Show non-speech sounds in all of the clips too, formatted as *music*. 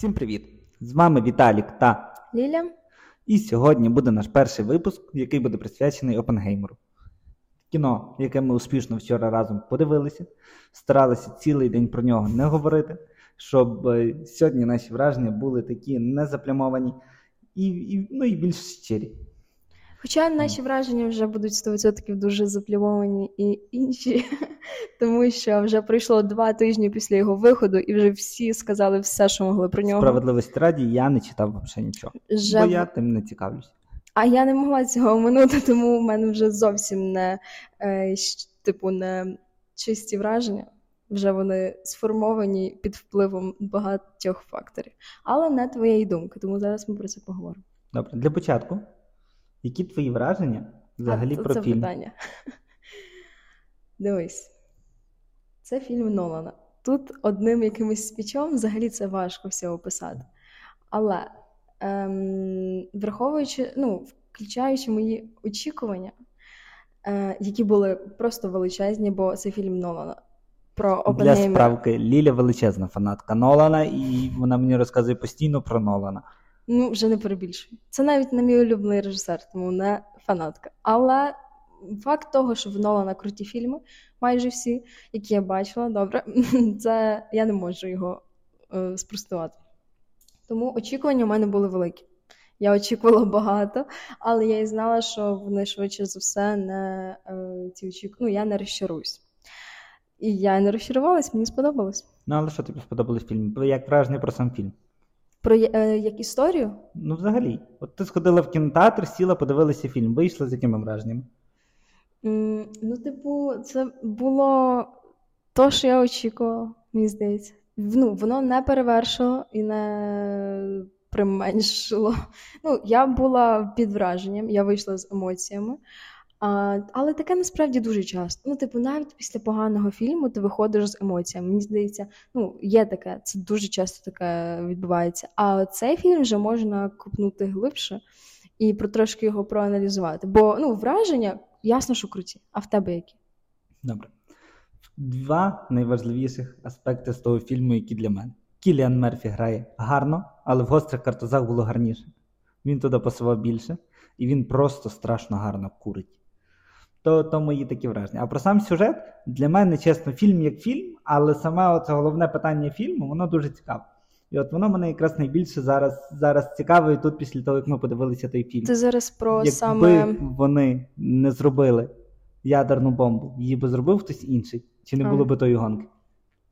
Всім привіт! З вами Віталік та Ліля. І сьогодні буде наш перший випуск, який буде присвячений Опенгеймеру. Кіно, яке ми успішно вчора разом подивилися, старалися цілий день про нього не говорити, щоб е, сьогодні наші враження були такі незаплямовані і, і, ну, і більш щирі. Хоча наші враження вже будуть 100% дуже заплямовані і інші, *laughs* тому що вже пройшло два тижні після його виходу, і вже всі сказали все, що могли про нього. Справедливості раді, я не читав взагалі нічого. Вже... Бо я тим не цікавлюся. А я не могла цього оминути, *laughs* тому в мене вже зовсім не е, типу не чисті враження. Вже вони сформовані під впливом багатьох факторів. Але не твоєї думки, тому зараз ми про це поговоримо. Добре, для початку. Які твої враження взагалі а, про це фільм? питання. *laughs* Дивись, це фільм Нолана. Тут одним якимось спічом взагалі це важко все описати. Але ем, враховуючи, ну, включаючи мої очікування, е, які були просто величезні, бо це фільм Нолана. Про Для справки Ліля величезна фанатка Нолана, і вона мені розказує постійно про Нолана. Ну, вже не перебільшую. Це навіть не мій улюблений режисер, тому не фанатка. Але факт того, що в Нолана круті фільми, майже всі, які я бачила, добре, *laughs* це я не можу його е, спростувати. Тому очікування в мене були великі. Я очікувала багато, але я і знала, що вони швидше за все не е, ці очікування. Ну, я не розчаруюсь. І я не розчарувалась, мені сподобалось. Ну, але що тобі сподобалось в фільмі? Як враження про сам фільм? Про е, як історію? Ну, взагалі. От ти сходила в кінотеатр, сіла, подивилася фільм, вийшла з якими враженнями? Mm, ну, типу, це було то, що я очікувала, мені здається. Ну, Воно не перевершило і не применшило. Ну, Я була під враженням, я вийшла з емоціями. А, Але таке насправді дуже часто. Ну, типу, навіть після поганого фільму ти виходиш з емоціями. Мені здається, ну, є таке, це дуже часто таке відбувається. А цей фільм вже можна купнути глибше і про трошки його проаналізувати. Бо ну, враження, ясно, що круті. А в тебе які? Добре. Два найважливіших аспекти з того фільму, які для мене. Кіліан Мерфі грає гарно, але в гострих картузах було гарніше. Він туди пасував більше, і він просто страшно гарно курить то то мої такі враження. А про сам сюжет для мене, чесно, фільм як фільм, але саме оце головне питання фільму, воно дуже цікаве. І от воно мене якраз найбільше зараз зараз цікавить тут після того, як ми подивилися той фільм. Це зараз про Якби саме вони не зробили ядерну бомбу, її би зробив хтось інший, чи не було би тої гонки?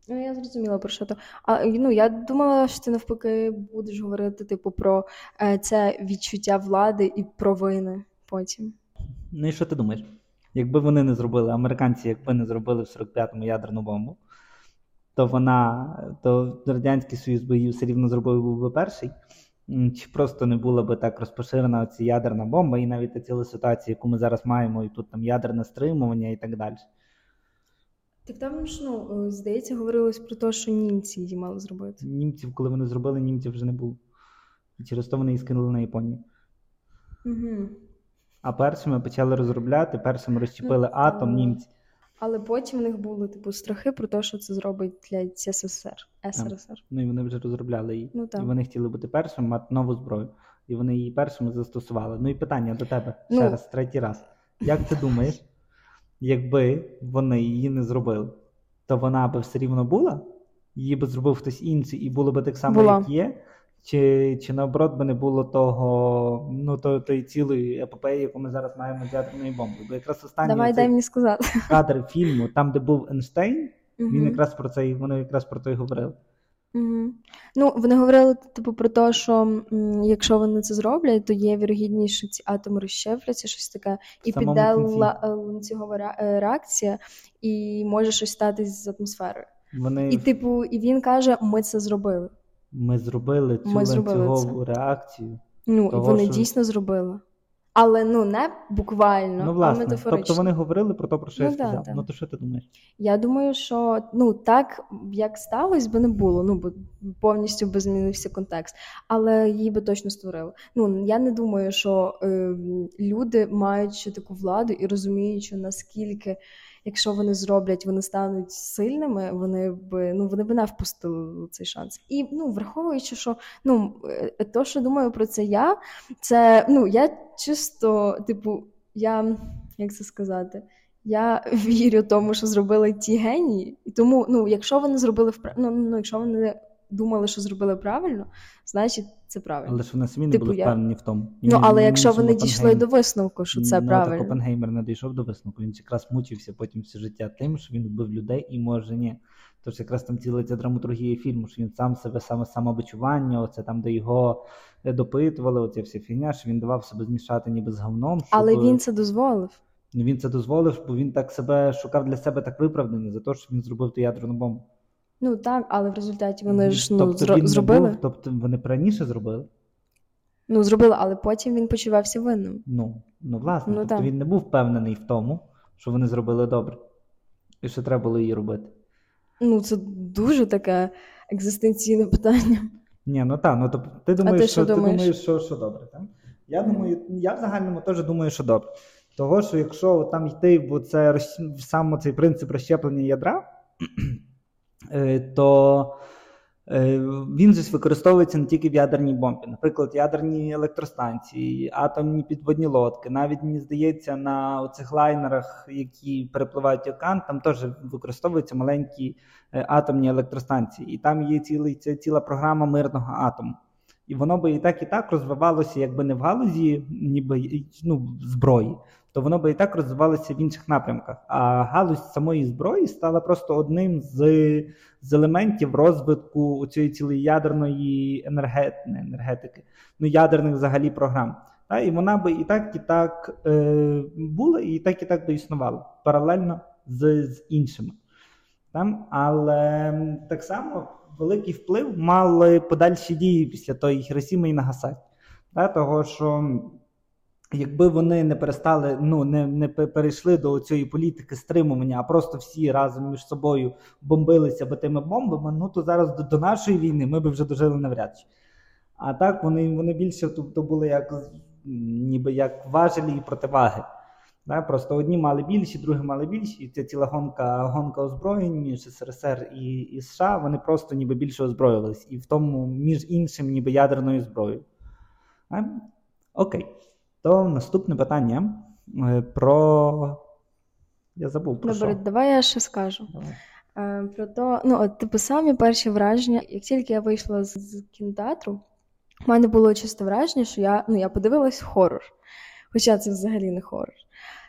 Ну, я зрозуміла про що то. А ну я думала, що ти навпаки будеш говорити, типу, про е, це відчуття влади і провини потім. Ну і що ти думаєш? Якби вони не зробили, американці, якби не зробили в 45-му ядерну бомбу, то вона, то Радянський Союз би її все рівно зробив був би перший, чи просто не була би так розпоширена ця ядерна бомба, і навіть та ціла ситуація, яку ми зараз маємо, і тут там ядерне стримування і так далі. Так там ж, ну, здається, говорилось про те, що німці її мали зробити. Німців, коли вони зробили, німців вже не було. І через то вони її скинули на Японію. Угу. А першими почали розробляти, першими розчепили ну, атом німці. Але потім в них були типу страхи про те, що це зробить для СССР. СРСР. Ну і вони вже розробляли її. Ну, так. І вони хотіли бути першими, мати нову зброю. І вони її першими застосували. Ну і питання до тебе ще ну. раз, третій раз. Як ти думаєш, якби вони її не зробили, то вона би все рівно була? Її би зробив хтось інший, і було би так само, була. як є. Чи чи наоборот би не було того, ну то, тої цілої епопеї, яку ми зараз маємо з ядерною бомбою? Бо якраз останній Давай, дай мені сказати. кадр фільму, там, де був Ейнштейн, uh-huh. він якраз про це вони якраз про це й говорили. Угу. Ну, вони говорили типу про те, що м, якщо вони це зроблять, то є вірогідність, що ці атоми розщепляться, щось таке, і піде ланцюгова е, реакція, і може щось статись з атмосферою. Вони... І, типу, і він каже: ми це зробили. Ми зробили цю ланцюгову реакцію. Ну, того, вони що... дійсно зробили. Але ну не буквально, ну, власне. а метафорично. Тобто вони говорили про те, про що ну, я да, сказав. Да. Ну то що ти думаєш? Я думаю, що ну так як сталося, би не було. Ну бо повністю би змінився контекст, але її би точно створили. Ну я не думаю, що е, люди, маючи таку владу і розуміючи наскільки якщо вони зроблять, вони стануть сильними, вони б ну вони б не впустили цей шанс. І ну, враховуючи, що ну е, то, що думаю про це, я це ну я чисто, типу, я як це сказати. Я вірю тому, що зробили ті генії, і тому, ну, якщо вони зробили вправ... ну, ну, якщо вони думали, що зробили правильно, значить це правильно. Але ж вони самі не типу, були я... впевнені в тому. І ну, але якщо вони дійшли до висновку, що це ну, правильно. Так Опенгеймер не дійшов до висновку, він якраз мучився потім все життя тим, що він вбив людей і може ні. Тож якраз там ціла ця драматургія фільму, що він сам себе саме самобичування, оце там, де його допитували, оця вся фігня, що він давав себе змішати ніби з говном. Щоб... Але він це дозволив. Ну він це дозволив, бо він так себе шукав для себе так виправдання за те, що він зробив ту ядерну бомбу. Ну так, але в результаті вони ж ну, тобто зро- зробили. Був, тобто вони раніше зробили. Ну, зробили, але потім він почувався винним. Ну, ну власне, ну, тобто так. він не був впевнений в тому, що вони зробили добре. І що треба було її робити. Ну, це дуже таке екзистенційне питання. Ні, ну так, ну тобто ти думаєш, а ти що, що ти думаєш? думаєш, що що добре. Так? Я думаю, я в загальному теж думаю, що добре. Того, що якщо там йти в це саме цей принцип розщеплення ядра, то е, він же використовується не тільки в ядерній бомбі. Наприклад, ядерні електростанції, атомні підводні лодки. Навіть мені здається, на цих лайнерах, які перепливають океан, там теж використовуються маленькі е, атомні електростанції. І там є цілий, це ціла програма мирного атому. І воно би і так, і так розвивалося, якби не в галузі, ніби ну, зброї, то воно би і так розвивалося в інших напрямках. А галузь самої зброї стала просто одним з з елементів розвитку цієї цілої ядерної енергетики, ну ядерних взагалі програм. Та, І вона би і так, і так е, була, і так, і так би існувала паралельно з, з іншими. Там, Але так само великий вплив мали подальші дії після тої Хіросіми і Нагасакі. Та, Того, що якби вони не перестали, ну не не перейшли до цієї політики стримування, а просто всі разом між собою бомбилися би тими бомбами, ну то зараз до, до нашої війни ми би вже дожили навряд чи. А так вони вони більше тобто були як ніби як важелі і противаги. Да? Просто одні мали більші, другі мали більші, і ця ціла гонка гонка озброєнь між СРСР і і США, вони просто ніби більше озброювались. І в тому, між іншим, ніби ядерною зброєю. Окей. То наступне питання е, про. Я забув про Добре, що. давай я ще скажу. Давай. Е, про то, ну, от, типу, самі перші враження, як тільки я вийшла з, з кінотеатру, у мене було чисто враження, що я ну, я подивилась хорор. Хоча це взагалі не хорор.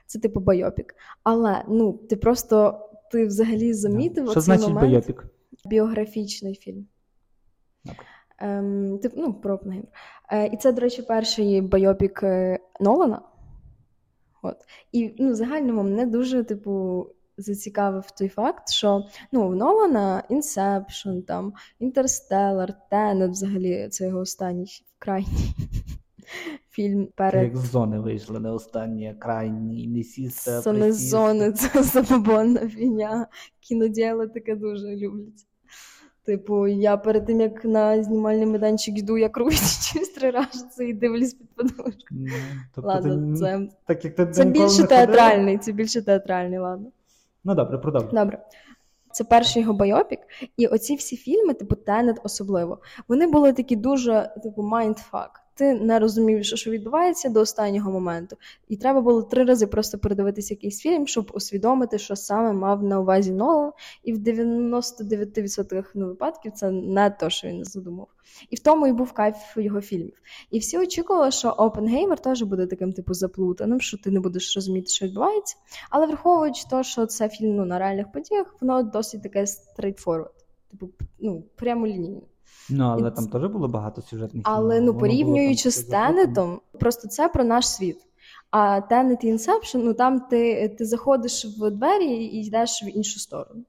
Це типу байопік. Але ну, ти просто ти взагалі замітив Що значить момент? байопік? Біографічний фільм. Так. Ем, тип, ну, про Опенгеймер. Е, і це, до речі, перший байопік е, Нолана. От. І ну, в загальному мене дуже, типу, зацікавив той факт, що ну, в Нолана Inception, там, Interstellar, Tenet, взагалі, це його останній крайній *laughs* фільм перед. Як з зони вийшли, не останні, а крайні, не сісти, не зони, це *laughs* забобонна фігня. Кіноділи таке дуже люблять. Типу, я перед тим, як на знімальний майданчик йду, я крутячись *laughs* три рази і дивлюсь під подушку. Ну, тобто ладно, ти, це так, як ти це більше театральний, це більше театральний, ладно. Ну добре, продовжуй. Добре. Це перший його байопік, і оці всі фільми, типу Тенет особливо, вони були такі дуже, типу, майндфак ти не розумів, що відбувається до останнього моменту. І треба було три рази просто передивитися якийсь фільм, щоб усвідомити, що саме мав на увазі Нолан. І в 99% ну, випадків це не те, що він задумав. І в тому і був кайф його фільмів. І всі очікували, що Опенгеймер теж буде таким типу заплутаним, що ти не будеш розуміти, що відбувається. Але враховуючи те, що це фільм ну, на реальних подіях, воно досить таке straightforward. Типу, ну, прямо лінійно. Ну, але і там теж було багато сюжетних. Але ну порівнюючи з Tenet ом, просто це про наш світ. А Tenet і Inception, ну там ти ти заходиш в двері і йдеш в іншу сторону.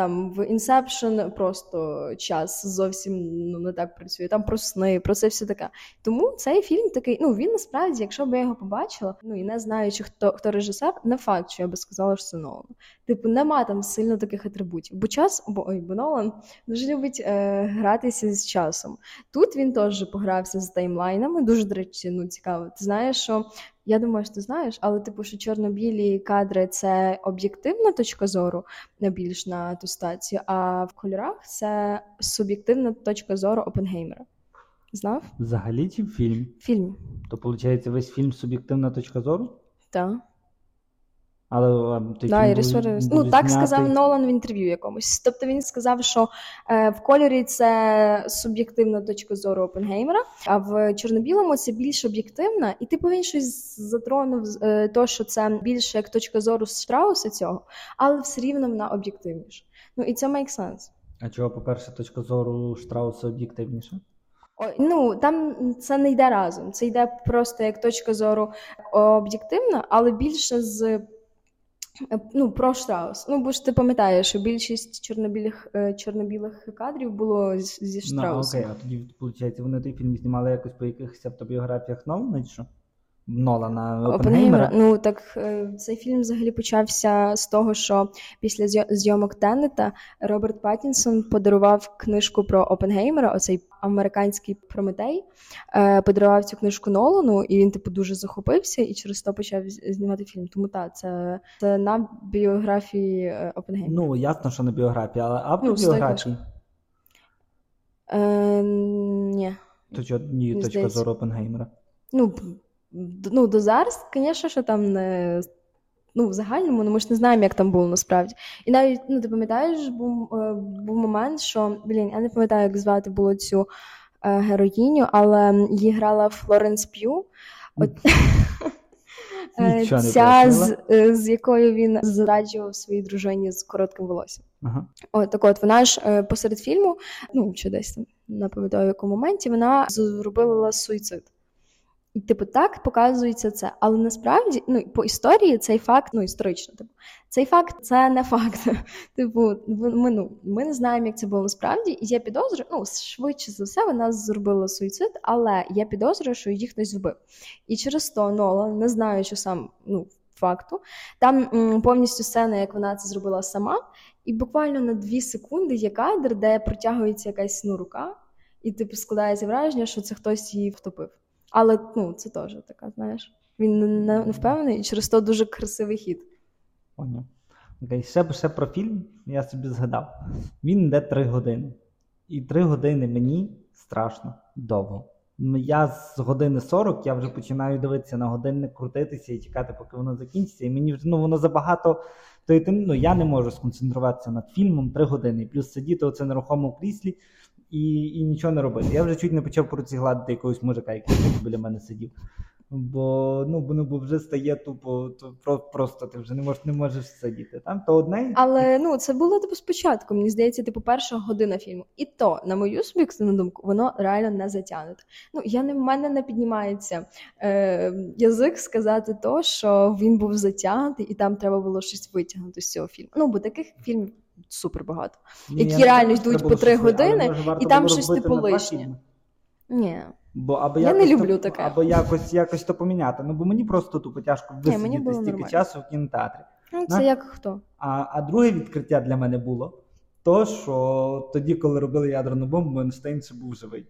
Там в Inception просто час зовсім ну, не так працює. Там про сни, про це все таке. Тому цей фільм такий, ну він насправді, якщо б я його побачила, ну і не знаючи, хто хто режисер, не факт, що я би сказала, що це Нолан. Типу, нема там сильно таких атрибутів. Бо час, бо ой, бо Нолан дуже любить е, гратися з часом. Тут він теж погрався з таймлайнами. Дуже до речі, ну цікаво. Ти знаєш, що Я думаю, що ти знаєш, але типу, що чорно-білі кадри це об'єктивна точка зору більш на ту стацію, а в кольорах це суб'єктивна точка зору Опенгеймера. Знав? Взагалі чи фільм? Фільм. То, виходить, весь фільм суб'єктивна точка зору? Так. Але а, Да, і ну, так знятий- сказав Нолан в інтерв'ю якомусь. Тобто він сказав, що е, в кольорі це суб'єктивна точка зору Опенгеймера, а в чорно-білому це більш об'єктивна, і типу він щось затронув е, то, що це більше як точка зору Штрауса цього, але все рівно вона об'єктивніша. Ну і це make sense. А чого, по-перше, точка зору Штрауса об'єктивніша? Ой, ну там це не йде разом. Це йде просто як точка зору об'єктивна, але більше з е, ну, про Штраус. Ну, бо ж ти пам'ятаєш, що більшість чорнобілих чорнобілих чорно-білих кадрів було зі зі Ну, Штраусом. окей, а тоді, виходить, вони той фільм знімали якось по якихось автобіографіях Нолана, чи що? Нолана Опенгеймера. Ну так е, цей фільм взагалі почався з того, що після зйомок Теннета Роберт Паттінсон подарував книжку про Опенгеймера, оцей американський Прометей, е, подарував цю книжку Нолану, і він типу дуже захопився і через то почав знімати фільм. Тому так, це, це на біографії е, Опенгеймера. Ну, ясно, що не біографія, але Ну, автобіографії. Е, ні. То чого ні, точка зору Опенгеймера. Ну, ну, до зараз, звісно, що там не. Ну, в загальному, ну ми ж не знаємо, як там було насправді. І навіть, ну, ти пам'ятаєш, був, е, був момент, що, блін, я не пам'ятаю, як звати було цю е, героїню, але її грала Флоренс П'ю. От, *laughs* е, ця, з, е, з якою він зраджував своїй дружині з коротким волоссям. Ага. От так от вона ж посеред фільму, ну чи десь там не пам'ятаю в якому моменті, вона зробила суїцид. І, типу, так показується це. Але насправді, ну, по історії цей факт, ну, історично, типу, цей факт це не факт. *laughs* Типу, ми, ну, ми не знаємо, як це було насправді, і я підозрюю, ну, швидше за все, вона зробила суїцид, але я підозрюю, що її хтось вбив. І через то Нолан, не знаю, що сам ну, факту, там м, повністю сцена, як вона це зробила сама, і буквально на дві секунди є кадр, де протягується якась ну, рука, і типу складається враження, що це хтось її втопив. Але ну, це теж така, знаєш. Він не, не впевнений, і через то дуже красивий хід. Поняв. Окей, ще, ще про фільм я собі згадав. Він йде 3 години. І 3 години мені страшно довго. Я з години 40 я вже починаю дивитися на годинник, крутитися і чекати, поки воно закінчиться. І мені вже ну, воно забагато. То й тим, ну, я не можу сконцентруватися над фільмом 3 години. Плюс сидіти оце нерухомо в кріслі і, і нічого не робити. Я вже чуть не почав по гладити якогось мужика, який біля мене сидів. Бо ну, бо, ну, бо вже стає тупо, то про- просто ти вже не можеш, не можеш сидіти. Там то одне. Але ну це було типу спочатку. Мені здається, типу, перша година фільму. І то, на мою суб'єктивну думку, воно реально не затягнуте. Ну я не в мене не піднімається е, язик сказати то, що він був затягнутий, і там треба було щось витягнути з цього фільму. Ну бо таких фільмів супер багато. Ні, які я реально йдуть по три але, години, може, і там щось типу лишнє. Ні, Бо або Я не люблю то, таке. або якось, якось то поміняти. Ну бо мені просто тупо тяжко Ні, мені висидіти стільки часу в кінотеатрі. ну На- це як хто. А, а друге відкриття для мене було то, що тоді, коли робили ядерну бомбу, Ейнштейн це був живий.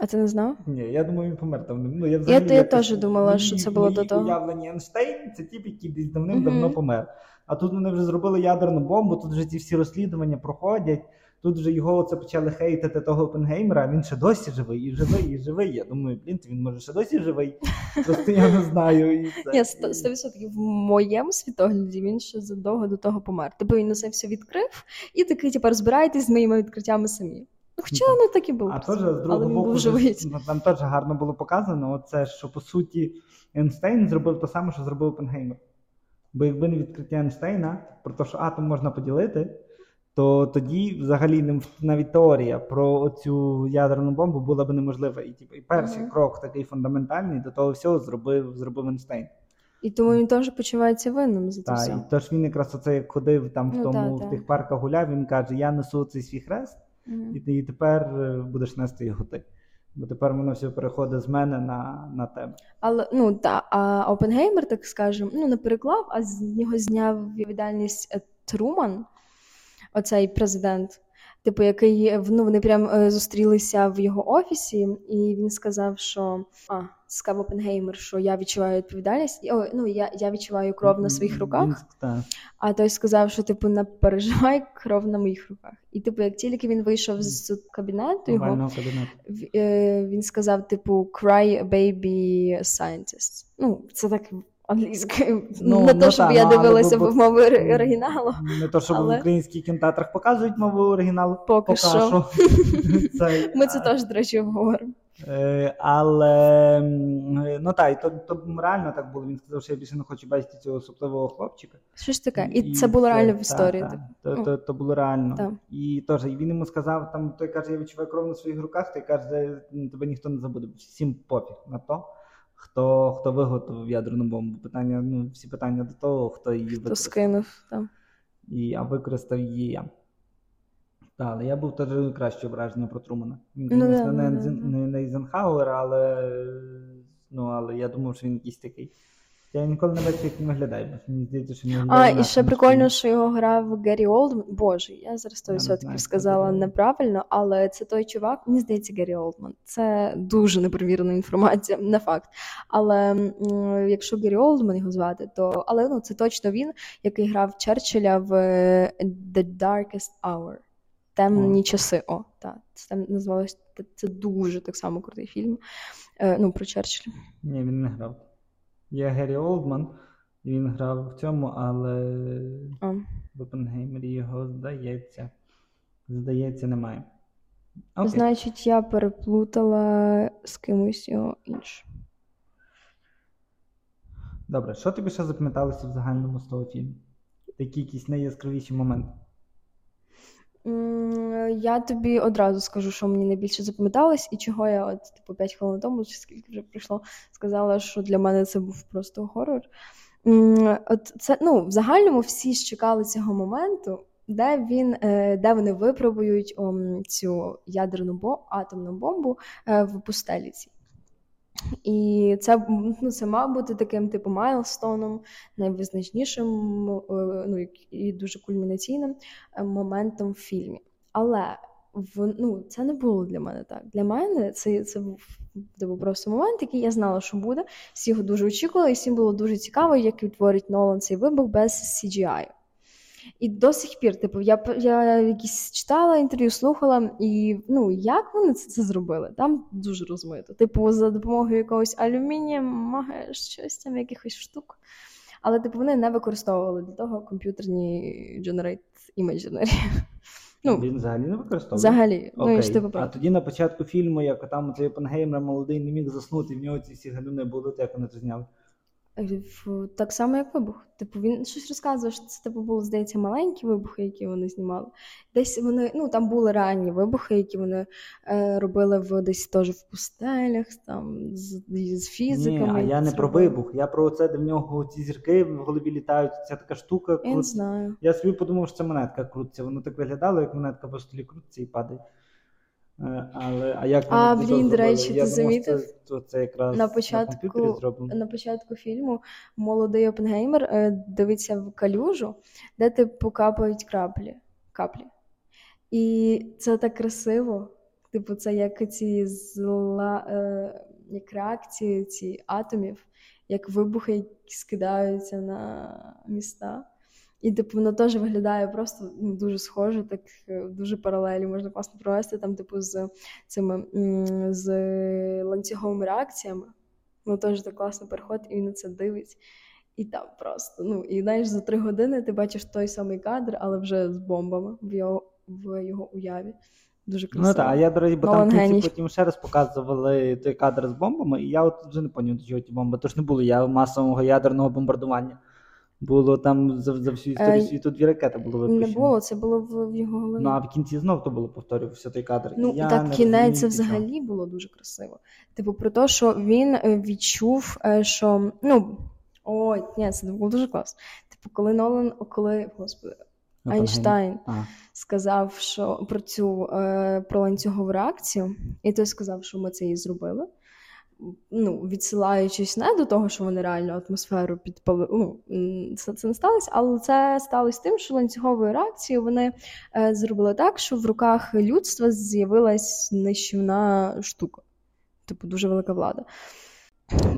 А ти не знав? Ні, я думаю, він помер там. Ну, я, Я- взагалі я якось- теж думала, що це було до того. уявлення Ейнштейн це тип, який десь давним-давно Мгм. помер. А тут вони вже зробили ядерну бомбу, тут вже ці всі розслідування проходять. Тут вже його оце почали хейтити того Опенгеймера, а він ще досі живий, і живий, і живий. Я думаю, блін, він може ще досі живий. Просто я не знаю. І це. Ні, 100% в моєму світогляді він ще задовго до того помер. Тобто він усе все відкрив і такий, типу, розбирайтесь з моїми відкриттями самі. Ну, хоча воно так і було. А теж з другого боку, був там теж гарно було показано, оце, що по суті Ейнштейн зробив те саме, що зробив Опенгеймер. Бо якби не відкриття Ейнштейна, про те, що атом можна поділити, то тоді взагалі навіть теорія про цю ядерну бомбу була б неможлива. І, типу, і перший Мгм. крок такий фундаментальний до того всього зробив, зробив Ейнштейн. І тому він теж почувається винним за це Та, все. і тож він якраз оце як ходив там в Ну, тому та, в тих парках гуляв, він каже: Я несу цей свій хрест, Мгм. і, і тепер е, будеш нести його ти. Бо тепер воно все переходить з мене на, на тебе. Але ну та а Опенгеймер, так скажемо, ну не переклав, а з нього зняв відповідальність е, Труман, оцей президент. Типу, який ну, вони прям е, зустрілися в його офісі, і він сказав, що а, сказав Опенгеймер, що я відчуваю відповідальність. О, ну я я відчуваю кров на своїх руках. А той сказав, що типу не переживай кров на моїх руках. І типу, як тільки він вийшов з кабінету, його. Е, він сказав: типу, cry baby scientist. Ну, це так англійською. Ну, не ну, то, щоб та, я ну, дивилася в мову оригіналу. Не то, щоб але... в українських кінотеатрах показують мову оригіналу. Поки, Поки що. *laughs* це, Ми це теж, до речі, обговоримо. Е, але ну так, і то, то реально так було. Він сказав, що я більше не хочу бачити цього особливого хлопчика. Що ж таке? І, і це було реально в історії. Та, та, то, то, то було реально. Та. І теж він йому сказав, там той каже, я відчуваю кров на своїх руках, той каже, тебе ніхто не забуде. Всім пофіг на то хто хто виготовив ядерну бомбу. Питання, ну, всі питання до того, хто її хто використав. скинув, так. І, а використав її я. Так, але я був теж краще враження про Трумана. Він, ну, звісно, не, не, не, не Ізенхауер, але ну, але я думав, що він якийсь такий. Я ніколи не бачив, як він виглядає, бо мені здається, що він А, і ще прикольно, що його грав Геррі Олдман. Боже, я зараз 100% сказала неправильно, але це той чувак, мені здається, Геррі Олдман. Це дуже непровірена інформація, *laughs* не факт. Але якщо Геррі Олдман його звати, то але ну це точно він, який грав Черчилля в The Darkest Hour. Темні часи. О, так. Це називалось це дуже так само крутий фільм. Е, Ну, про Черчилля. Ні, він не грав. Є Геррі Олдман, і він грав в цьому, але а. в Опенгеймері його здається. Здається, немає. Окей. Значить, я переплутала з кимось його іншим. Добре, що тобі ще запам'яталося в загальному з того фільму? Такі якісь найяскравіші моменти? Я тобі одразу скажу, що мені найбільше запам'яталось, і чого я от типу 5 хвилин тому, чи скільки вже прийшло, сказала, що для мене це був просто хорор. От це ну, в загальному всі ж чекали цього моменту, де він, е, де вони випробують цю ядерну бомбу, атомну бомбу е, в пустеліці. І це ну, це мав бути таким типу майлстоном, найвизначнішим е, ну, і дуже кульмінаційним е, моментом в фільмі. Але в, ну, це не було для мене так. Для мене це це був типу, просто момент, який я знала, що буде. Всі його дуже очікували, і всім було дуже цікаво, як відтворить Нолан цей вибух без CGI. І до сих пір, типу, я я якісь читала інтерв'ю, слухала, і ну, як вони це це зробили? Там дуже розмито. Типу, за допомогою якогось алюмінія, мага, щось там, якихось штук. Але типу, вони не використовували для того комп'ютерні generate imaginary. *laughs* Ну, Він взагалі не використовував? Взагалі. Ну, і типу, А тоді на початку фільму, як там цей Опенгеймер молодий не міг заснути, в нього ці всі галюни були, як вони це зняли. Так само, як вибух. Типу, він щось розказував, що це типу були, здається, маленькі вибухи, які вони знімали. Десь вони, ну там були реальні вибухи, які вони е, робили в десь теж в пустелях, там з, з фізиками. Ні, А я не про вибух, я про це, де в нього ці зірки в голові літають. Ця така штука. Я не знаю. Я собі подумав, що це монетка крутиться. Воно так виглядало, як монетка по столі крутиться і падає. Е, але, А як а, блін, до речі, ти замітив? Це, це якраз на початку на, на початку фільму молодий Опенгеймер е, дивиться в калюжу, де типу капають краплі. каплі. І це так красиво. Типу, це як ці зла, е, як реакції ці атомів, як вибухи, які скидаються на міста. І типу воно теж виглядає просто ну, дуже схоже, так е, дуже паралелі можна класно провести там, типу, з цими з ланцюговими реакціями. Ну теж так класно переходить, і він на це дивиться. І там просто, ну, і знаєш, за три години ти бачиш той самий кадр, але вже з бомбами в його в його уяві. Дуже красиво. Ну так, а я, до речі, бо там кінці потім ще раз показували той кадр з бомбами, і я от вже не пам'ятаю, чого ті бомби. Тож не було я масового ядерного бомбардування. Було там за за всю історію світу дві ракети було випущено. Не було, це було в, в його голові. Ну а в кінці знов то було повторювався той кадр. Ну Я так кінець це взагалі було дуже красиво. Типу, про те, що він е, відчув, е, що ну ой, ні, це було дуже класно. Типу, коли Нолан, коли господи, Айнштайн а. сказав, що про цю е, про ланцюгову реакцію, і той сказав, що ми це і зробили. Ну, відсилаючись не до того, що вони реально атмосферу підпали. Ну, це, це не сталося, але це сталося тим, що ланцюговою реакцією вони е, зробили так, що в руках людства з'явилась нищівна штука, типу дуже велика влада.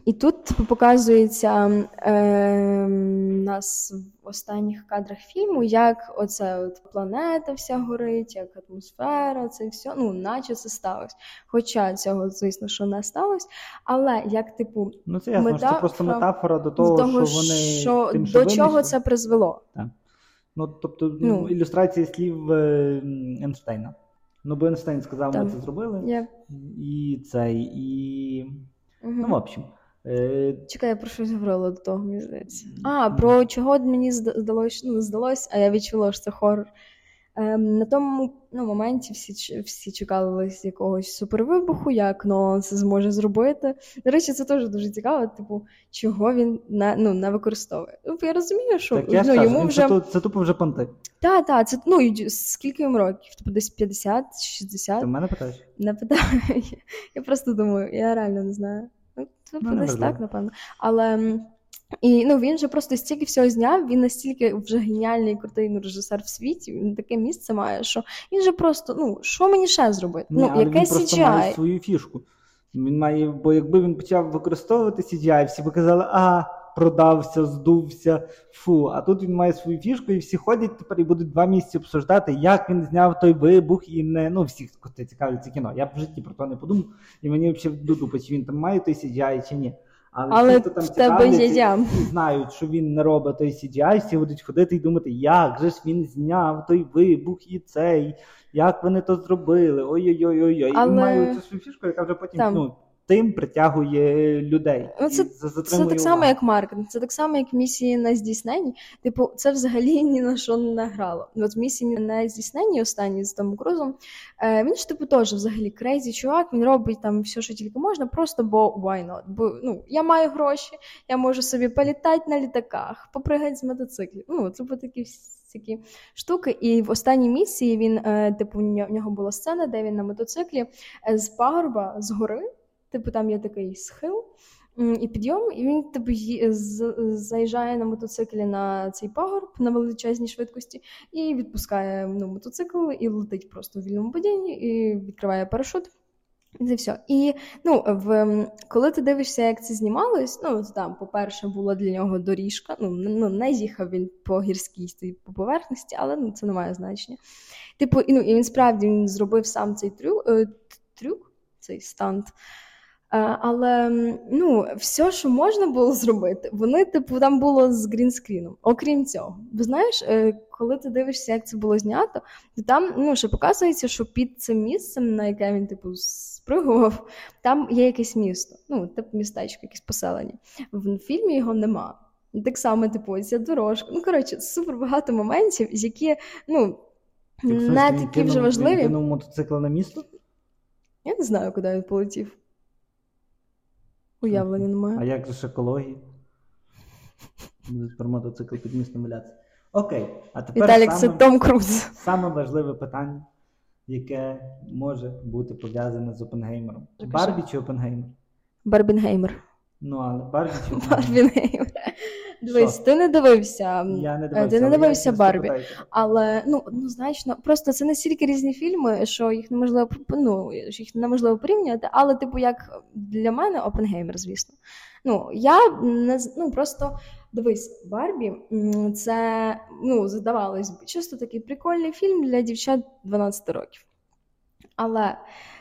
І тут типу, показується е, нас в останніх кадрах фільму, як оце от планета вся горить, як атмосфера, це все, ну, наче це сталося. Хоча цього, звісно, що не сталося. Але як, типу, ну це ясно, метафора, це просто метафора до того, того що вони що, тим, до чого це призвело. Так. Ну, тобто, Ну. ілюстрація слів е, Ейнштейна. Ну, бо Ейнштейн сказав, ми це зробили, Я... і цей, і. Угу. Ну, в общем. Е, Чекай, я про щось говорила до того, мені здається. А, про чого мені зда- здалось, ну, здалось, а я відчула, що це хорор. Ем, на тому ну, моменті всі, всі чекали якогось супервибуху, як Нолан це зможе зробити. До речі, це теж дуже цікаво, типу, чого він не, ну, не використовує. Ну, я розумію, що так я ну, кажу, йому він вже. це, це тупо вже понти. Так, так, це ну, скільки йому років? Типу десь 50, Ти 60? в мене питаєш? Не питаю. *laughs* Я просто думаю, я реально не знаю. Ну, це Ну, десь так, напевно. Але і ну він же просто стільки всього зняв, він настільки вже геніальний крутий ну, режисер в світі. Він таке місце має, що він же просто, ну що мені ще зробити? Ні, ну, але яке він просто має свою фішку. Він має, бо якби він почав використовувати CGI, всі би казали, а, продався, здувся, фу. А тут він має свою фішку, і всі ходять тепер і будуть два місяці обсуждати, як він зняв той вибух, і не ну всіх коти цікавляться кіно. Я б в житті про то не подумав, і мені взагалі до дупи, чи він там має той CGI, чи ні. Але ті, хто там в тебе є знають, що він не робить той CGI, всі будуть ходити і думати, як же ж він зняв той вибух і цей, як вони то зробили. Ой-ой-ой-ой. Але- І мають цю фішку, яка вже потім Там. ну, тим притягує людей. Ну, це- Це так само, увагу. як маркетинг, це так само, як місії на здійсненні. Типу, це взагалі ні на що не грало. От місії на здійсненні останні з Томом Крузом. Е, він ж типу теж взагалі crazy чувак. Він робить там все, що тільки можна, просто бо why not? Бо ну я маю гроші, я можу собі політати на літаках, попригати з мотоциклів. Ну, це такі всякі штуки. І в останній місії він, е, типу, в нього- була сцена, де він на мотоциклі е, з пагорба, з гори. Типу, там є такий схил. І підйом, і він типу, заїжджає на мотоциклі на цей пагорб на величезній швидкості і відпускає ну, мотоцикл і летить просто в вільному падінні, і відкриває парашут. І це все. І ну, в, коли ти дивишся, як це знімалось, ну там, по-перше, була для нього доріжка. Ну, ну не їхав він по гірській по поверхності, але ну, це не має значення. Типу, і, ну, і він справді він зробив сам цей трюк, е, трюк цей стант. Е, Але ну, все, що можна було зробити, вони, типу, там було з грінскріном. Окрім цього, бо знаєш, е, коли ти дивишся, як це було знято, то там ну, ще показується, що під цим місцем, на яке він типу спригував, там є якесь місто, ну, типу містечко, якесь поселення. В фільмі його нема. Так само, типу, ця дорожка. Ну, коротше, супер багато моментів, які ну, Так, не такі вже Він важливі. кинув мотоцикл на місто, Я не знаю, куди він полетів. Уявлення *laughs* немає. а як же ж екологія? Будуть про мотоцикл під містом валятися. Окей, а тепер Віталік, це саме, Том Круз. саме важливе питання, яке може бути пов'язане з Опенгеймером. Барбі чи Опенгеймер? Барбінгеймер. Ну, але Барбі чи *laughs* Опенгеймер? Барбінгеймер. Дивись, ти не дивився. Я не Е, дивився. Ти не дивився Барбі. Але ну однозначно, просто це настільки різні фільми, що їх неможливо ну, їх неможливо порівнювати. Але, типу, як для мене, Опенгеймер, звісно. Ну я не ну просто дивись, Барбі це ну здавалось би, чисто такий прикольний фільм для дівчат 12 років. Але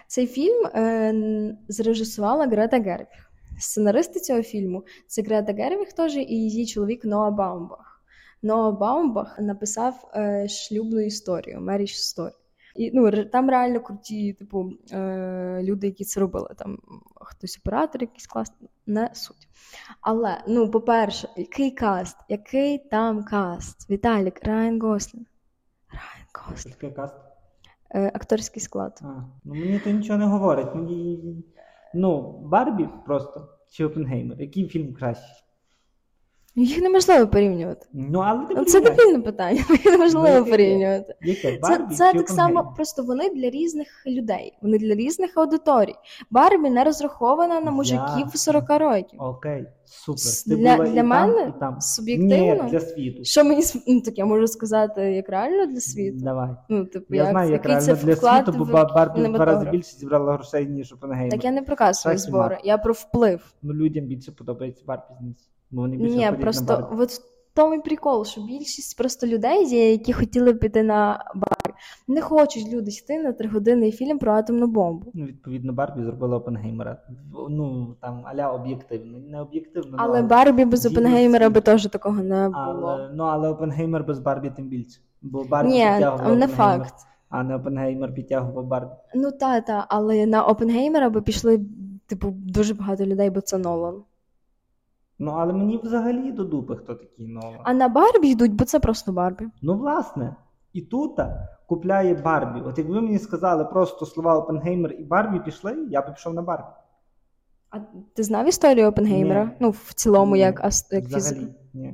цей фільм е, зрежисувала Грета Гервіг. Сценаристи цього фільму це Грета Гервіг теж і її чоловік Ноа Баумбах. Ноа Баумбах написав е, шлюбну історію, Marriage Story. І ну, там реально круті, типу, е, люди, які це робили. Там хтось оператор, якийсь класний, не суть. Але, ну, по-перше, який cast? Який там cast? Віталік, Райан Гослінг. Райан Гослінг. таке cast? Е, акторський склад. А, ну мені то нічого не говорить. Мені... Ну, Барбі просто чи Опенгеймер? Який фільм кращий? Їх неможливо порівнювати. Ну, але ти Ну, Це дебільне питання, *laughs* їх неможливо Ну, порівнювати. Яке? Це, Барбі це чи так само, просто вони для різних людей, вони для різних аудиторій. Барбі не розрахована на мужиків Я- 40 років. Окей, супер. Ти для- була і для там, мене і там. суб'єктивно? Ні, для світу. Що мені ну, так я можу сказати, як реально для світу? Давай. Ну, типу, Я як, знаю, як реально для світу, бо Барбі в два рази більше зібрала грошей, ніж Опенгеймер. Так я не про касові збори, я про вплив. Ну, людям більше подобається Барбі бо вони більше Ні, ходять на просто Барбі. от в тому і прикол, що більшість просто людей які хотіли б піти на Барбі. Не хочуть люди йти на тригодинний фільм про атомну бомбу. Ну, відповідно, Барбі зробила Опенгеймера. Ну, там, аля об'єктивно. Не об'єктивно, Але ну, Барбі без Опенгеймера би теж такого не було. але, ну, але Опенгеймер без Барбі тим більше. Бо Барбі Ні, підтягував не факт. а не Опенгеймер підтягував Барбі. Ну та, та, але на Опенгеймера би пішли, типу, дуже багато людей, бо це Нолан. Ну, але мені взагалі до дупи, хто такий Нолан. А на Барбі йдуть, бо це просто Барбі. Ну, власне, і тут купляє Барбі. От якби мені сказали просто слова Опенгеймер і Барбі пішли, я б пішов на Барбі. А ти знав історію Опенгеймера? Ні. Ну, в цілому, Ні, як, як Взагалі, ні.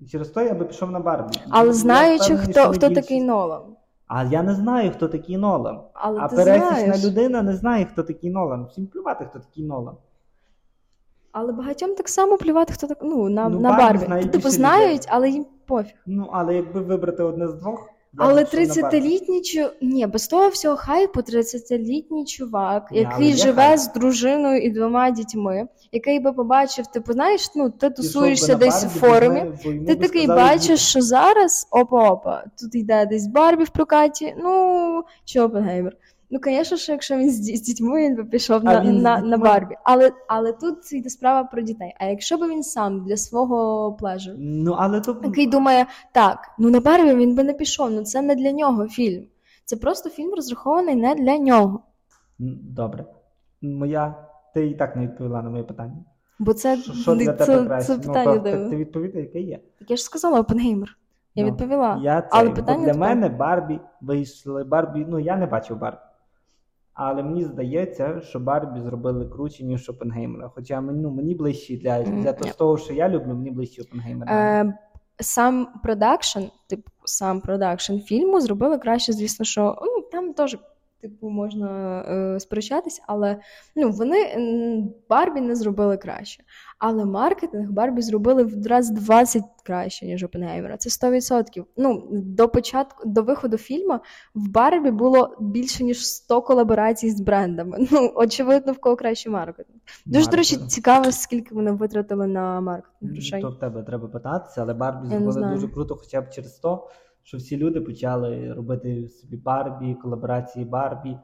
І через то я би пішов на Барбі. Але Я знаючи, впевнений, хто, хто такий Нолан. А я не знаю, хто такий Нолан. Але а пересічна людина не знає, хто такий Нолан. Всім плювати, хто такий Нолан. Але багатьом так само плювати, хто так. Ну, на, Ну, на Барбі Барбі. Типу знають, але їм пофіг. Ну, але якби вибрати одне з двох. Але пішов на 30-літній чу... Ні, без того всього хайпу 30-літній чувак, Ні, який живе хайп. з дружиною і двома дітьми, який би побачив, типу, знаєш, ну ти тусуєшся десь в форумі. Ти такий бачиш, що зараз опа-опа, тут йде десь Барбі в прокаті, ну чи Опенгеймер. Ну, звісно, що якщо він з, дітьми, він би пішов А на, він на, на Барбі. Але, але тут йде справа про дітей. А якщо б він сам для свого плежу, Ну, але то... який думає, так, ну на Барбі він би не пішов, ну це не для нього фільм. Це просто фільм розрахований не для нього. Добре. Моя... Ти і так не відповіла на моє питання. Бо це, Що, для це, тебе це, краще? питання ну, дивне. ти відповідай, яке є. Так я ж сказала Опенгеймер. Я Ну, відповіла. Я це, Але питання для мене Барбі вийшли. Барбі, ну я не бачив Барбі. Але мені здається, що Барбі зробили круче, ніж Опенгеймера. Хоча мені, ну, мені ближчі для, для mm, того, що я люблю, мені ближчі Опенгеймера. Е, сам продакшн, типу, сам продакшн фільму зробили краще, звісно, що ну, там теж. Типу, можна е, сперечатись, але ну, вони Барбі не зробили краще. Але маркетинг Барбі зробили в раз 20 краще, ніж Опенгеймера. Це 100%. Ну, до початку, до виходу фільму в Барбі було більше, ніж 100 колаборацій з брендами. Ну, очевидно, в кого краще маркетинг. Дуже, до речі, цікаво, скільки вони витратили на маркетинг грошей. То в тебе треба питатися, але Барбі зробили дуже круто, хоча б через то, що всі люди почали робити собі Барбі, колаборації Барбі,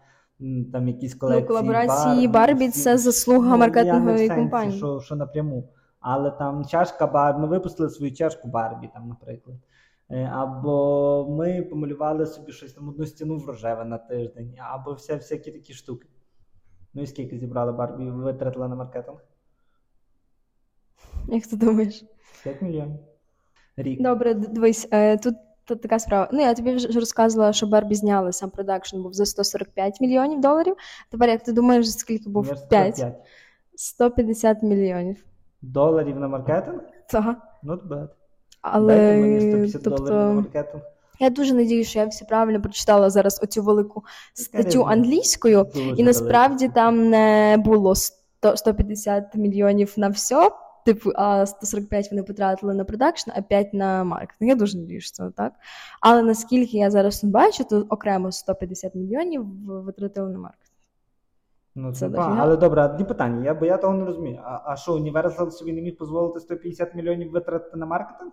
там якісь колекції. Ну, колаборації Барбі всі- це заслуга Ну, маркетингової сенсі, компанії. Що, що напряму. Але там чашка Барбі, ми випустили свою чашку Барбі, там, наприклад. Е, Або ми помалювали собі щось там одну стіну в рожеве на тиждень, або вся, всякі такі штуки. Ну і скільки зібрали Барбі, витратили на маркетинг? Як ти думаєш? 5 мільйонів. Рік. Добре, дивись, е, тут, тут така справа. Ну, я тобі вже розказувала, що Барбі зняли сам продакшн був за 145 мільйонів доларів. Тепер як ти думаєш, скільки був Мір 5? 150 мільйонів. Доларів на маркетинг? Так. Not bad. Але Дайте мені 150 тобто, доларів на маркетинг. я дуже надію, що я все правильно прочитала зараз оцю велику статтю англійською, Дуже і насправді велика. там не було 100, 150 мільйонів на все. Типу, а 145 вони потратили на продакшн, а 5 на маркетинг. Я дуже надію, що це так. Але наскільки я зараз бачу, то окремо 150 мільйонів витратили на маркетинг. Ну, Це це але добре, одні питання. Я, бо я того не розумію. А, а що, Universal собі не міг дозволити 150 мільйонів витратити на маркетинг?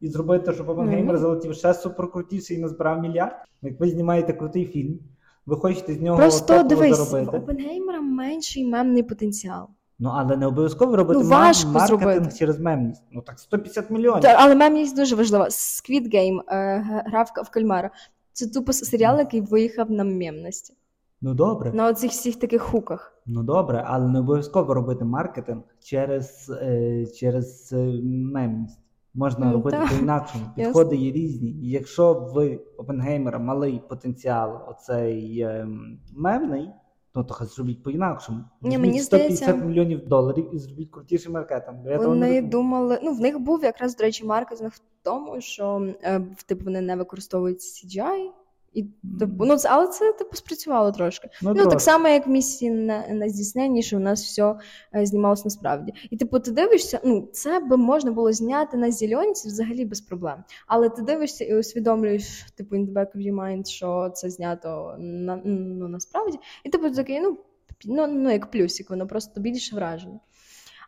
І зробити, щоб Опенгеймер Мгм. залетів ще суперкрутіший і назбирав мільярд? Як ви знімаєте крутий фільм, ви хочете з нього Просто дивись, в. Опенгеймера менший мемний потенціал. Ну, але не обов'язково робити Ну, важко маркетинг зробити. через мемність. Ну так 150 мільйонів. Та, але мемність дуже важлива. Squid Game, е, г- гра в, кальмара. Це тупо серіал, який виїхав на мемності. Ну добре. На оцих всіх таких хуках. Ну добре, але не обов'язково робити маркетинг через, е, через е, мемність. Можна Ну, робити так. по-інакшому. Підходи є різні. І якщо в Опенгеймера малий потенціал, оцей ем, мемний, Ну, то хай зробіть по-інакшому. Ні, мені 150 здається- мільйонів доларів і зробіть крутіший маркетинг. Я Вони думали, ну в них був якраз, до речі, маркетинг в тому, що е, типу вони не використовують CGI. І типу, ну але це типу спрацювало трошки. Ну, Ну, так само, як в місії на, на здійсненні, що у нас все е, знімалось насправді. І типу, ти дивишся, ну це би можна було зняти на зеленці взагалі без проблем. Але ти дивишся і усвідомлюєш, типу, in the back of your mind, що це знято на, ну, насправді. І типу такий, ну, ну, ну як плюсик, воно просто більше враження.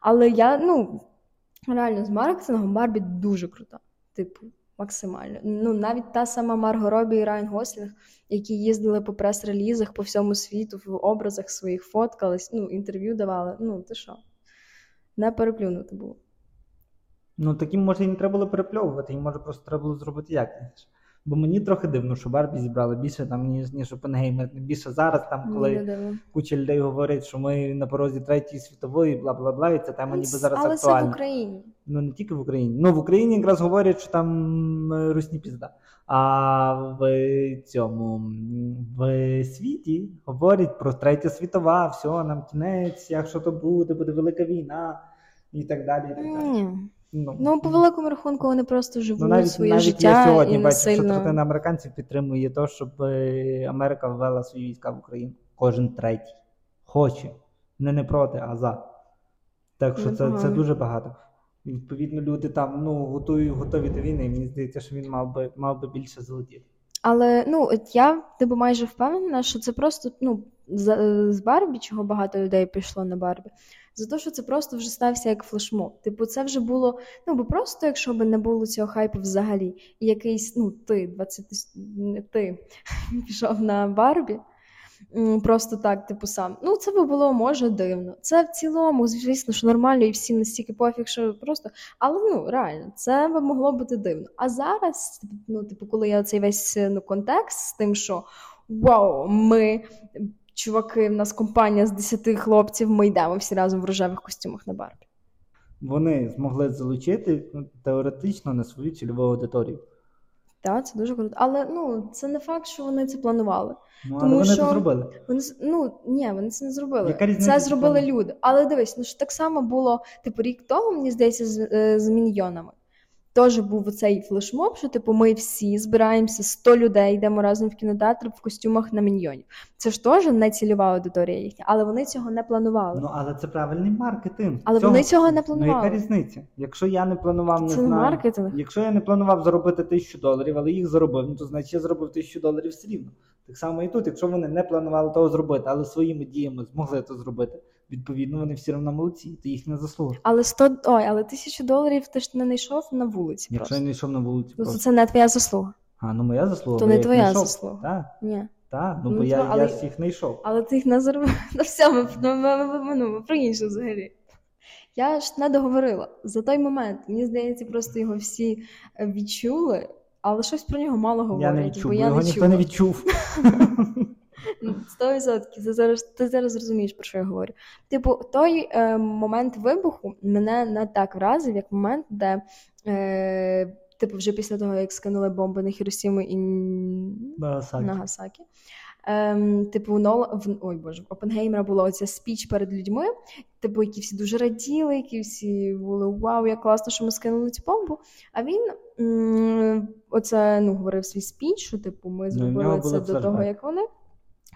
Але я, ну, реально з маркетингом Барбі дуже крута. Типу, максимально. Ну, навіть та сама Марго Робі і Райан Гослінг, які їздили по прес-релізах по всьому світу, в образах своїх фоткались, ну, інтерв'ю давали. Ну, ти що? Не переплюнути було. Ну таким може і не треба було перепльовувати, їм може просто треба було зробити якісніше. Бо мені трохи дивно, що Барбі зібрали більше там, ніж ніж Опенгеймер. Більше зараз, там, коли куча людей говорять, що ми на порозі третьої світової, бла бла бла, і ця тема ніби зараз Але це в актуальна. Україні. Ну не тільки в Україні. Ну в Україні якраз говорять, що там е, русні пізда. А в цьому в світі говорять про третя світова, все, нам кінець, якщо то буде, буде велика війна і так далі. І так далі. Ну, Ну, по великому рахунку, вони просто живуть Ну, навіть, своє навіть життя я сьогодні і бачу, що третина американців підтримує те, щоб е, Америка ввела свої війська в Україну. Кожен третій. Хоче. Не не проти, а за. Так що це, це дуже багато. Відповідно, люди там ну, готові, готові до війни. І мені здається, що він мав би, мав би більше золотіти. Але ну от я типу майже впевнена, що це просто ну за- з Барбі, чого багато людей пішло на Барбі. За те, що це просто вже стався як флешмоб. Типу, це вже було, ну бо просто, якщо б не було цього хайпу взагалі, і якийсь, ну, ти, 20, не ти *laughs* пішов на Барбі. Просто так, типу, сам. Ну, це би було може дивно. Це в цілому, звісно, що нормально, і всім настільки пофіг, що просто. Але ну реально, це би могло бути дивно. А зараз, ну, типу, коли я цей весь ну, контекст з тим, що вау, ми, чуваки, в нас компанія з 10 хлопців, ми йдемо всі разом в рожевих костюмах на Барбі. Вони змогли залучити ну, теоретично на свою цільову аудиторію. Так, це дуже круто. Але ну це не факт, що вони це планували. Ну, Тому вони що- це зробили. Вони ну ні, вони це не зробили. Яка різниця, Це зробили люди. Але дивись, ну ж так само було типу рік тому, мені здається, з, е, з міньйонами. Теж був цей флешмоб, що типу ми всі збираємося 100 людей, йдемо разом в кінотеатр в костюмах на міньйонів. Це ж теж не цільова аудиторія їхня, але вони цього не планували. Ну, але це правильний маркетинг. Але вони цього не планували. Ну, яка різниця? Якщо я не планував, не це знаю. маркетинг. Якщо я не планував заробити тисячу доларів, але їх заробив, ну то значить я заробив тисячу доларів все рівно. Так само і тут, якщо вони не планували того зробити, але своїми діями змогли це зробити, відповідно вони всі одно молодці, це їхня заслуга. Але 100, ой, але тисячу доларів ти ж не знайшов на вулиці. Якщо просто. я не йшов на вулицю, Ну, просто. це не твоя заслуга. а ну моя заслуга. То бо не я твоя знайшов. заслуга. Так, Ні. так, ну, Ну, бо я, але- я ж їх не йшов. Але ти їх не зробив. *laughs* Ну все, ми, ну, ми, ми, ми, ну, ми про інше взагалі. Я ж не договорила. За той момент, мені здається, просто його всі е, відчули, але щось про нього мало говорять. Я не відчув, бо бо я його не ніхто чула. не відчув. *laughs* Ну, Сто відсотків. Ти зараз, ти зараз розумієш, про що я говорю. Типу, той е, момент вибуху мене не так вразив, як момент, де. Е, Типу, вже після того, як скинули бомби на Хіросіму і Нагасакі. Нагасакі. Ем, типу, Нола в ой Боже, в Опенгеймера була оця спіч перед людьми, типу, які всі дуже раділи, які всі були вау, як класно, що ми скинули цю бомбу. А він м- оце ну говорив свій спіч, що типу ми Ну, зробили нього це до того, як вони.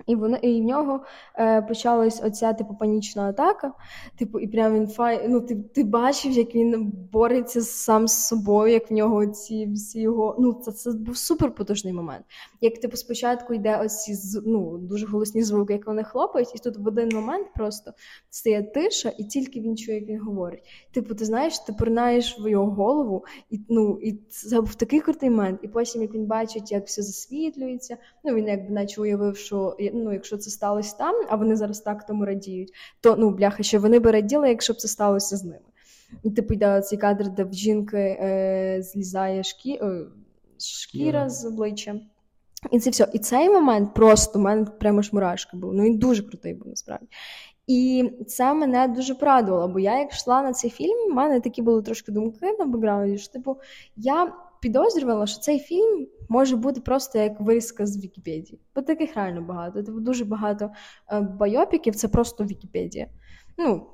І вони і в нього е, почалась оця типу панічна атака. Типу, і прям він фай. Ну, ти, ти бачив, як він бореться сам з собою, як в нього ці всі його. Ну, це, це був супер потужний момент. Як типу спочатку йде оці з- ну, дуже голосні звуки, як вони хлопають, і тут в один момент просто стає тиша, і тільки він чує, як він говорить. Типу, ти знаєш, ти принаєш в його голову, і ну і це був такий крутий момент. І потім, як він бачить, як все засвітлюється, ну він якби наче уявив, що ну, якщо це сталося там, а вони зараз так тому радіють, то ну бляха, що вони би раділи, якщо б це сталося з ними. І типу йде цей кадр, де в жінки е, злізає шкі... е, шкіра з обличчя. І це все. І цей момент просто у мене прямо ж мурашки був. Ну він дуже крутий був насправді. І це мене дуже порадувало, бо я як йшла на цей фільм, в мене такі були трошки думки на бекграунді, що типу я підозрювала, що цей фільм може бути просто як вирізка з Вікіпедії. Бо таких реально багато. Тобто дуже багато е, байопіків це просто Вікіпедія. Ну,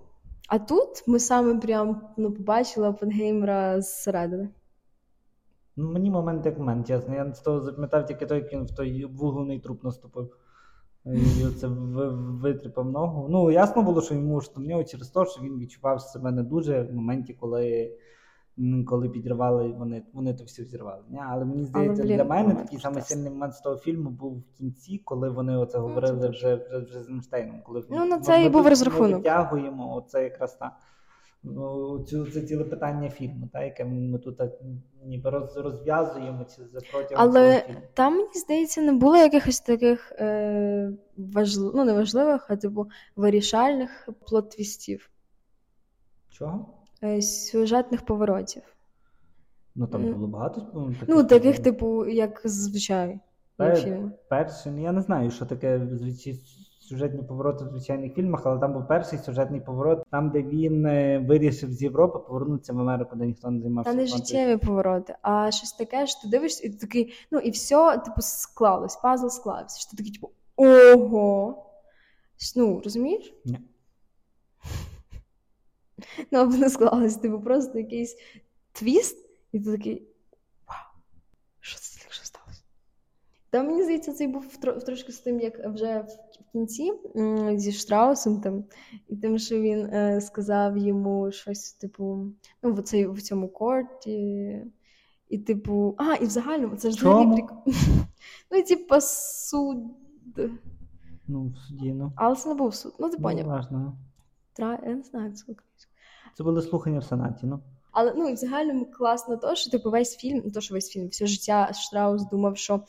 а тут ми саме прям ну, побачили Опенгеймера зсередини. Мені момент як момент, чесно. Я з того запам'ятав тільки той, як він в той вуглений труп наступив. І оце витріпав ногу. Ну, ясно було, що йому штовнього через те, що він відчував себе не дуже в моменті, коли коли підривали, вони вони то все взірвали. Не? Але мені здається, Але, для мене такий самий сильний момент з того фільму був в кінці, коли вони оце ну, говорили вже вже, вже з Ейнштейном. Коли ну, на це і був розрахунок. витягуємо, оце якраз та. Ну, цю це ціле питання фільму, та, яке ми тут так ніби роз, розв'язуємо ці протягом Але цього фільму. там, мені здається, не було якихось таких е, важливих, ну не важливих, а типу вирішальних плот-твістів. Чого? Е, сюжетних поворотів. Ну там було багато ну, таких, ну, таких типу, як зазвичай. Пер, перший, ну я не знаю, що таке сюжетні повороти в звичайних фільмах, але там був перший сюжетний поворот, там, де він е, вирішив з Європи повернутися в Америку, де ніхто не займався. Та не життєві повороти, а щось таке, що ти дивишся, і ти такий, ну і все, типу, склалось, пазл склався. Що ти такий, типу, ого. Ну, розумієш? Ні. Ну, або не склалось, типу, просто якийсь твіст, і ти такий. Вау! Що це що сталося? Та мені здається, цей був трошки з тим, як вже в кінці зі Штраусом там, і тим, що він е, сказав йому щось, типу, ну, в, цей, в цьому корті. І, типу, а, і в загальному це ж взагалі прик... *laughs* Ну, і типу, суд. Ну, в суді, ну. Але це не був суд. Ну, ти ну, поняв. Важно. Тра... Я не знаю, як це це були слухання в Сенаті, ну. Але ну в загальному класно, то що типу весь фільм, то що весь фільм, все життя Штраус думав, що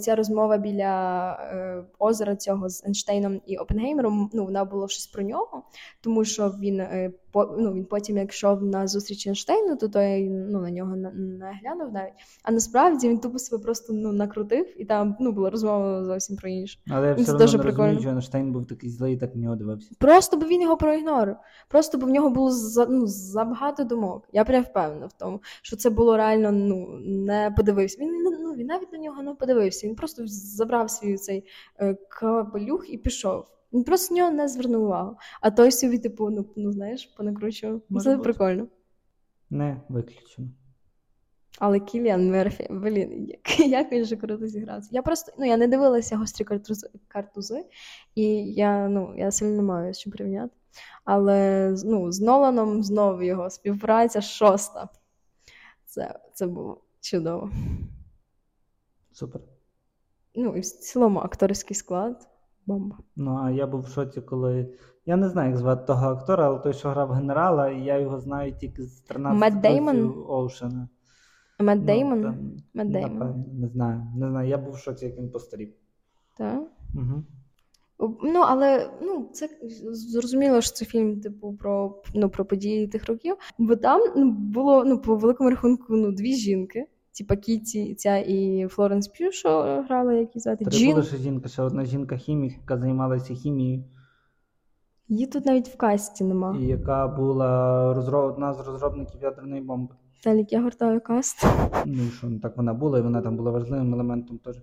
ця розмова біля е, озера цього з Ейнштейном і Опенгеймером, ну вона була щось про нього, тому що він е, ну, він потім, як йшов на зустріч Ейнштейну, то той ну, на нього не глянув навіть. А насправді він тупо себе просто ну, накрутив, і там ну, була розмова зовсім про інше. Але я все одно не розумію, що Ейнштейн був такий злий, так в нього дивився. Просто бо він його проігнорив. Просто бо в нього було за, ну, забагато думок. Я прям впевнена в тому, що це було реально ну, не подивився. Він ну, він навіть на нього не подивився. Він просто забрав свій цей е, капелюх і пішов. Він просто нього не звернув увагу. А той собі, типу, ну, ну знаєш, понакручував. Може Це бути. прикольно. Не виключено. Але Кіліан Мерфі, блін, як, *laughs* як він же круто зігрався. Я просто ну, я не дивилася гострі картузи, картузи і я ну, я сильно не маю що порівняти. Але ну, з Ноланом знову його співпраця шоста. Це це було чудово. Супер. Ну, і в цілому акторський склад. Бомба. Ну, а я був в шоці, коли. Я не знаю, як звати того актора, але той, що грав генерала, і я його знаю тільки з 13 Деймон? Оушена. Мед Деймон? Мед Деймон. Не знаю. Не знаю. Я був в шоці, як він постарів. Так? Угу. Ну, але ну, це зрозуміло, що це фільм, типу, про ну, про події тих років. Бо там ну, було ну, по великому рахунку ну, дві жінки типа Кіті, ця і Флоренс П'ю, що грала, як її звати. Три Джин. була ще жінка, ще одна жінка-хімік, яка займалася хімією. Її тут навіть в касті нема. І яка була розроб... одна з розробників ядерної бомби. Віталік, я гортаю cast. Ну що, так вона була, і вона там була важливим елементом теж.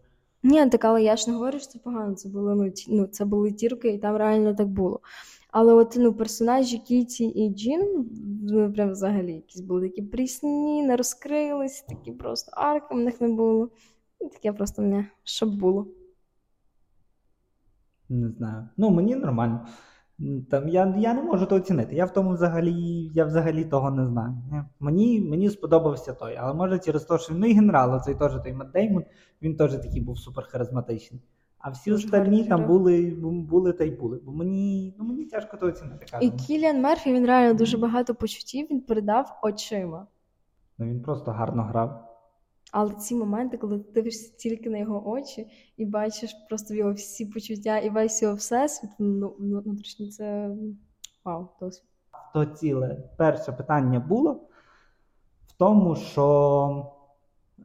Ні, так, але я ж не говорю, що це погано. Це були ну, ті, ну, це були тірки, і там реально так було. Але от ну, персонажі Кіті і Джін ну, прям взагалі якісь були такі прісні, не розкрились, такі просто арки в них не було. І таке просто мене щоб було. Не знаю. Ну, мені нормально. Там Я я не можу то оцінити. Я в тому взагалі я взагалі того не знаю. Мені мені сподобався той, але може через те, що ну і генерал, цей теж той Мат Деймон, він теж такий був супер харизматичний. А всі Дуже остальні там були були та й були. Бо мені ну мені тяжко то оцінити. І Кіліан Мерфі він реально дуже багато почуттів він передав очима. Ну він просто гарно грав. Але ці моменти, коли ти дивишся тільки на його очі і бачиш просто його всі почуття і весь його всесвіт, ну внутрішній це вау, досвід. То ціле перше питання було в тому, що.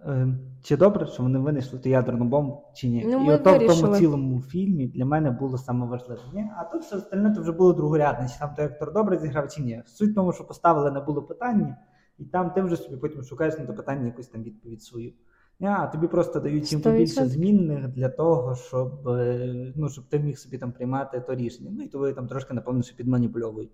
Е, чи добре, що вони винайшли ту ядерну бомбу, чи ні? Ну, І ото в тому цілому фільмі для мене було саме важливе. Ні? А тут все остальне то вже було другорядне, чи там той актор добре зіграв, чи ні. Суть в тому, що поставили, не було питання, І там ти вже собі потім шукаєш на те питання якусь там відповідь свою. А тобі просто дають чим більше змінних для того, щоб е, ну, щоб ти міг собі там приймати то рішення. Ну і тобі там трошки, напевно, що підманіпульовують.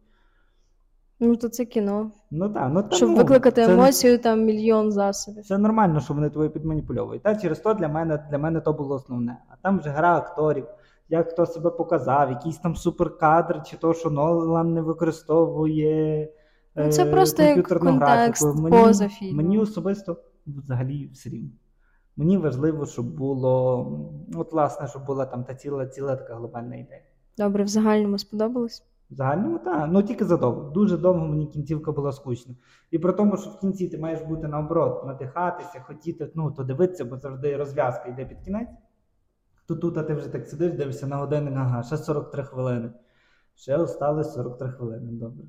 Ну, то це кіно. Ну так, ну та, Щоб ну, викликати це, емоцію, там мільйон засобів. Це нормально, що вони тобою підманіпульовують. Та через то для мене для мене то було основне. А там вже гра акторів, як хто себе показав, якийсь там суперкадр, чи то, що Нолан не використовує. Ну, Це просто як контекст мені, поза фільмом. Мені особисто взагалі все рівно. Мені важливо, щоб було, от, власне, щоб була там та ціла ціла така глобальна ідея. Добре, в загальному сподобалось? Загальному, так, ну тільки задовго. Дуже довго мені кінцівка була скучна. І при тому, що в кінці ти маєш бути наоборот, надихатися, хотіти, ну, то дивитися, бо завжди розв'язка йде під кінець. То тут а ти вже так сидиш, дивишся на годинник, ага, ще 43 хвилини. Ще осталось 43 хвилини, добре.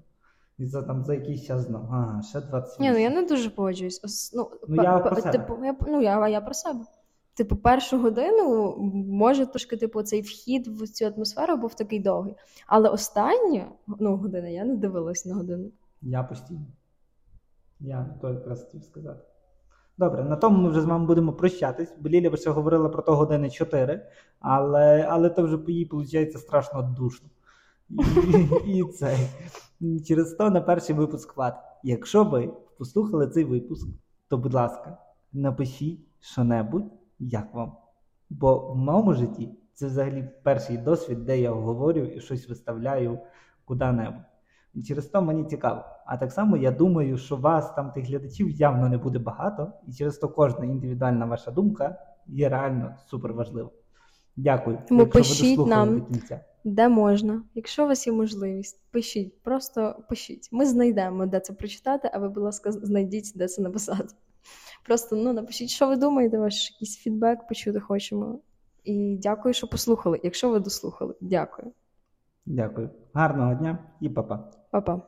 І за там за якийсь час знов. Ага, ще 20 Ні, ну я не дуже погоджуюсь. Ну, ну, я про себе. Типу, я, ну, я, я про себе. Типу, першу годину може трошки типу, цей вхід в цю атмосферу був такий довгий. Але останню ну, година я не дивилась на годину. Я постійно. Я то якраз хотів сказати. Добре, на тому ми вже з вами будемо прощатись, Ліля ще говорила про то години 4, але але то вже їй, виходить, страшно душно. І, *laughs* і це. Через то на перший випуск хватить. Якщо ви послухали цей випуск, то, будь ласка, напишіть що-небудь, як вам. Бо в моєму житті це взагалі перший досвід, де я говорю і щось виставляю куди-небудь. І через то мені цікаво. А так само я думаю, що вас там тих глядачів явно не буде багато, і через то кожна індивідуальна ваша думка є реально супер важлива. Дякую. Тому пишіть нам, до кінця. де можна. Якщо у вас є можливість, пишіть, просто пишіть. Ми знайдемо, де це прочитати, а ви, будь ласка, знайдіть, де це написати. Просто ну, напишіть, що ви думаєте, ваш якийсь фідбек почути хочемо. І дякую, що послухали. Якщо ви дослухали, дякую. Дякую. Гарного дня і па-па. Па-па.